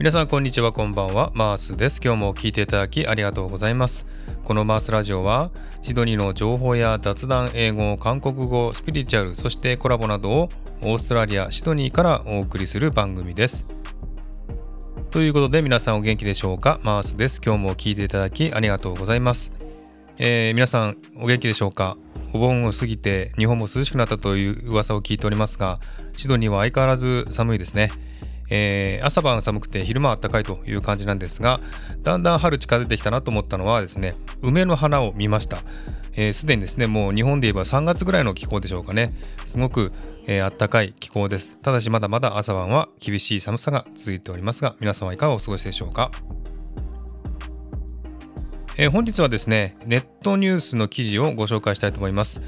皆さんこんにちはこんばんは。マースです。今日も聞いていただきありがとうございます。このマースラジオはシドニーの情報や雑談英語韓国語スピリチュアルそしてコラボなどをオーストラリアシドニーからお送りする番組です。ということで皆さんお元気でしょうか？マースです。今日も聞いていただきありがとうございます、えー、皆さんお元気でしょうか？お盆を過ぎて日本も涼しくなったという噂を聞いておりますがシドニーは相変わらず寒いですね。えー、朝晩寒くて昼間暖かいという感じなんですがだんだん春近づいてきたなと思ったのはですね梅の花を見ました。すで、えー、にですねもう日本で言えば3月ぐらいの気候でしょうかね。すごく、えー、暖かい気候です。ただしまだまだ朝晩は厳しい寒さが続いておりますが皆さんはいかがお過ごしでしょうか？え、本日はですねネットニュースの記事をご紹介したいと思います。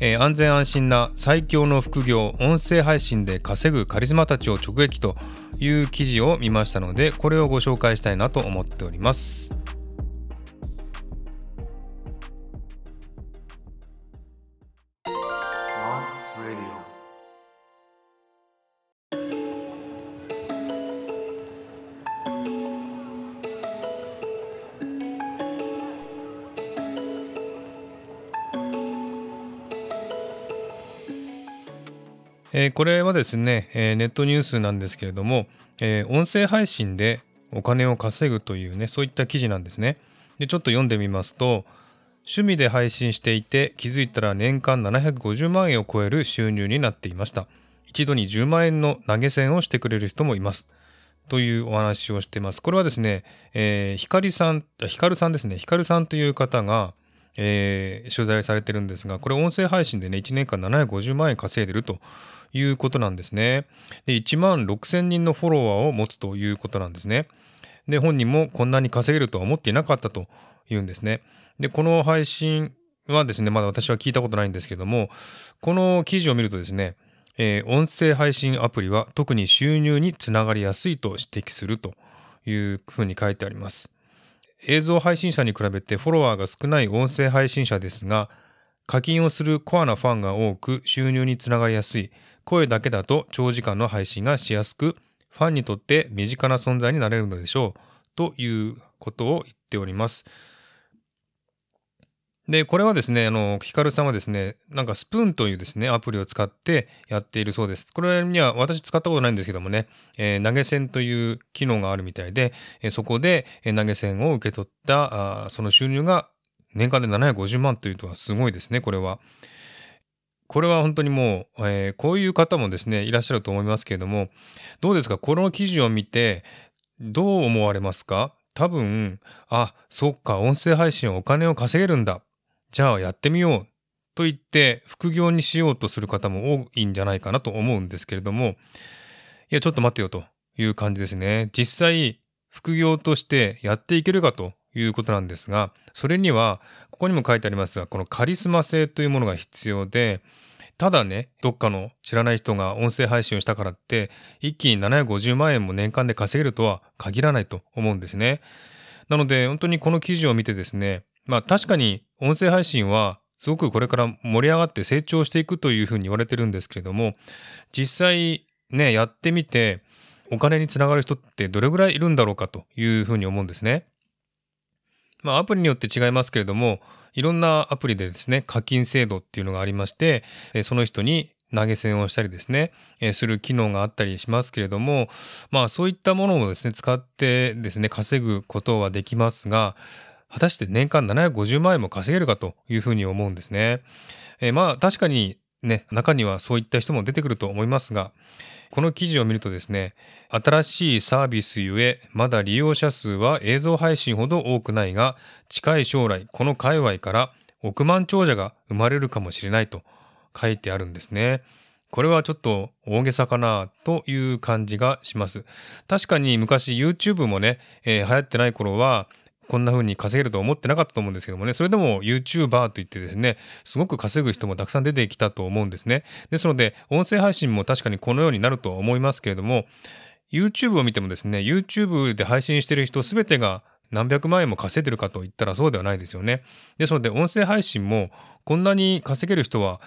えー、安全安心な最強の副業音声配信で稼ぐカリスマたちを直撃という記事を見ましたのでこれをご紹介したいなと思っております。えー、これはですね、えー、ネットニュースなんですけれども、えー、音声配信でお金を稼ぐというね、そういった記事なんですね。で、ちょっと読んでみますと、趣味で配信していて気づいたら年間750万円を超える収入になっていました。一度に10万円の投げ銭をしてくれる人もいます。というお話をしています。これはですね、えー、ひかりさん、ひかるさんですね、ひかるさんという方が、えー、取材されてるんですが、これ音声配信でね、1年間750万円稼いでるということなんですね。で、1万6000人のフォロワーを持つということなんですね。で、本人もこんなに稼げるとは思っていなかったというんですね。で、この配信はですね、まだ私は聞いたことないんですけども、この記事を見るとですね、えー、音声配信アプリは特に収入につながりやすいと指摘するというふうに書いてあります。映像配信者に比べてフォロワーが少ない音声配信者ですが、課金をするコアなファンが多く収入につながりやすい。声だけだと長時間の配信がしやすく、ファンにとって身近な存在になれるのでしょう。ということを言っております。で、これはですね、あの、ヒカルさんはですね、なんかスプーンというですね、アプリを使ってやっているそうです。これには私使ったことないんですけどもね、えー、投げ銭という機能があるみたいで、えー、そこで投げ銭を受け取ったあその収入が年間で750万というとはすごいですね、これは。これは本当にもう、えー、こういう方もですね、いらっしゃると思いますけれども、どうですか？この記事を見て、どう思われますか？多分、あ、そっか、音声配信はお金を稼げるんだ。じゃあやってみよう。と言って副業にしようとする方も多いんじゃないかなと思うんですけれども、いや、ちょっと待ってよという感じですね。実際、副業としてやっていけるかということなんですが、それには、ここにも書いてありますが、このカリスマ性というものが必要で、ただね、どっかの知らない人が音声配信をしたからって、一気に750万円も年間で稼げるとは限らないと思うんですね。なので、本当にこの記事を見てですね、まあ確かに音声配信はすごくこれから盛り上がって成長していくというふうに言われてるんですけれども、実際ね、やってみて、お金につながる人ってどれぐらいいるんだろうかというふうに思うんですね。まあ、アプリによって違いますけれども、いろんなアプリでですね、課金制度っていうのがありまして、その人に投げ銭をしたりですね、する機能があったりしますけれども、まあそういったものをですね、使ってですね、稼ぐことはできますが、果たして年間750万円も稼げるかというふうに思うんですね。えー、まあ確かにね、中にはそういった人も出てくると思いますが、この記事を見るとですね、新しいサービスゆえ、まだ利用者数は映像配信ほど多くないが、近い将来、この界隈から億万長者が生まれるかもしれないと書いてあるんですね。これはちょっと大げさかなという感じがします。確かに昔 YouTube もね、えー、流行ってない頃はこんな風に稼げると思ってなかったと思うんですけどもね、それでも YouTuber といってですね、すごく稼ぐ人もたくさん出てきたと思うんですね。ですので、音声配信も確かにこのようになるとは思いますけれども、YouTube を見てもですね、YouTube で配信してる人すべてが何百万円も稼いでるかと言ったらそうではないですよね。ですので、音声配信もこんなに稼げる人は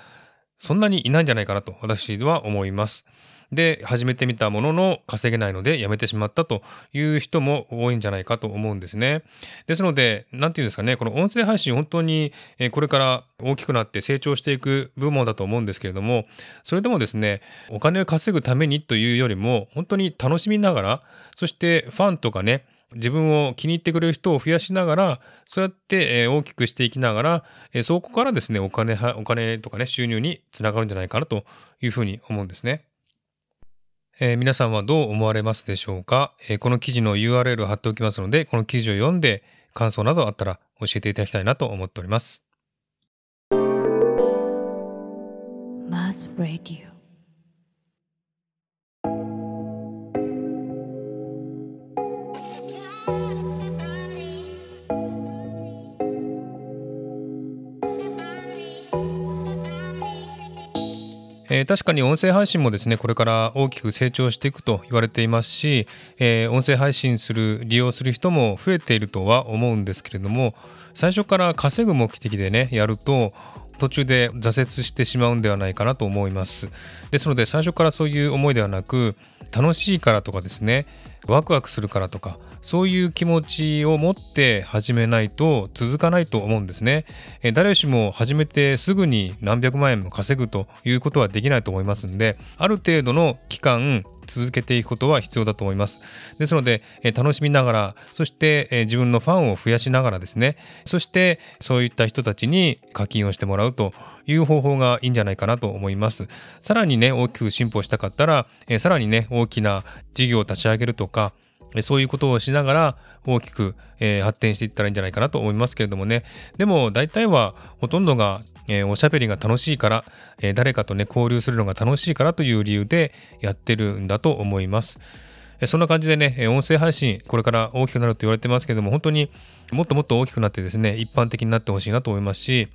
そんなにいないんじゃないかなと私は思います。で始めてみたものの稼げないのでやめてしまったという人も多いんじゃないかと思うんですね。ですので、何て言うんですかね、この音声配信本当にこれから大きくなって成長していく部門だと思うんですけれども、それでもですね、お金を稼ぐためにというよりも、本当に楽しみながら、そしてファンとかね、自分を気に入ってくれる人を増やしながら、そうやって大きくしていきながら、そこからですね、お金、お金とかね、収入につながるんじゃないかなというふうに思うんですね。えー、皆さんはどう思われますでしょうか、えー、この記事の URL を貼っておきますので、この記事を読んで感想などあったら教えていただきたいなと思っております。えー、確かに音声配信もですねこれから大きく成長していくと言われていますし、えー、音声配信する利用する人も増えているとは思うんですけれども最初から稼ぐ目的でねやると途中で挫折してしまうんではないかなと思います。ですので最初からそういう思いではなく楽しいからとかですねワクワクするからとかそういう気持ちを持って始めないと続かないと思うんですね。え誰しも始めてすぐに何百万円も稼ぐということはできないと思いますんである程度の期間続けていくことは必要だと思います。ですので、え楽しみながら、そして、え自分のファンを増やしながらですね、そしてそういった人たちに課金をしてもらうという方法がいいんじゃないかなと思います。さらにね、大きく進歩したかったら、えさらにね、大きな事業を立ち上げるとか、そういうことをしながら大きく、え発展していったらいいんじゃないかなと思いますけれどもね。でも大体はほとんどがえー、おしゃべりが楽しいから、えー、誰かとね、交流するのが楽しいからという理由でやってるんだと思います。そんな感じでね、音声配信、これから大きくなると言われてますけども、本当にもっともっと大きくなってですね、一般的になってほしいなと思いますし、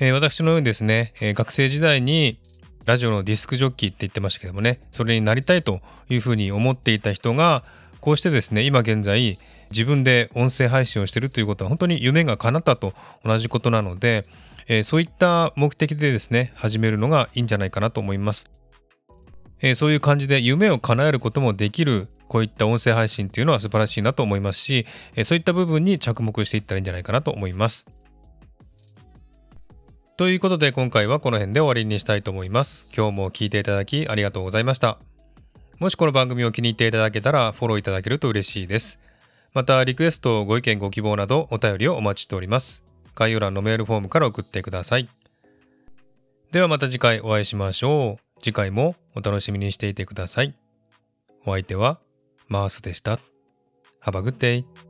えー、私のようにですね、えー、学生時代にラジオのディスクジョッキーって言ってましたけどもね、それになりたいというふうに思っていた人が、こうしてですね、今現在、自分で音声配信をしているということは本当に夢が叶ったと同じことなので、えー、そういった目的でですね、始めるのがいいんじゃないかなと思います。えー、そういう感じで夢を叶えることもできるこういった音声配信っていうのは素晴らしいなと思いますし、えー、そういった部分に着目していったらいいんじゃないかなと思います。ということで今回はこの辺で終わりにしたいと思います。今日も聞いていただきありがとうございました。もしこの番組を気に入っていただけたらフォローいただけると嬉しいです。またリクエスト、ご意見、ご希望などお便りをお待ちしております。概要欄のメールフォームから送ってください。ではまた次回お会いしましょう。次回もお楽しみにしていてください。お相手はマースでした。Have a good day.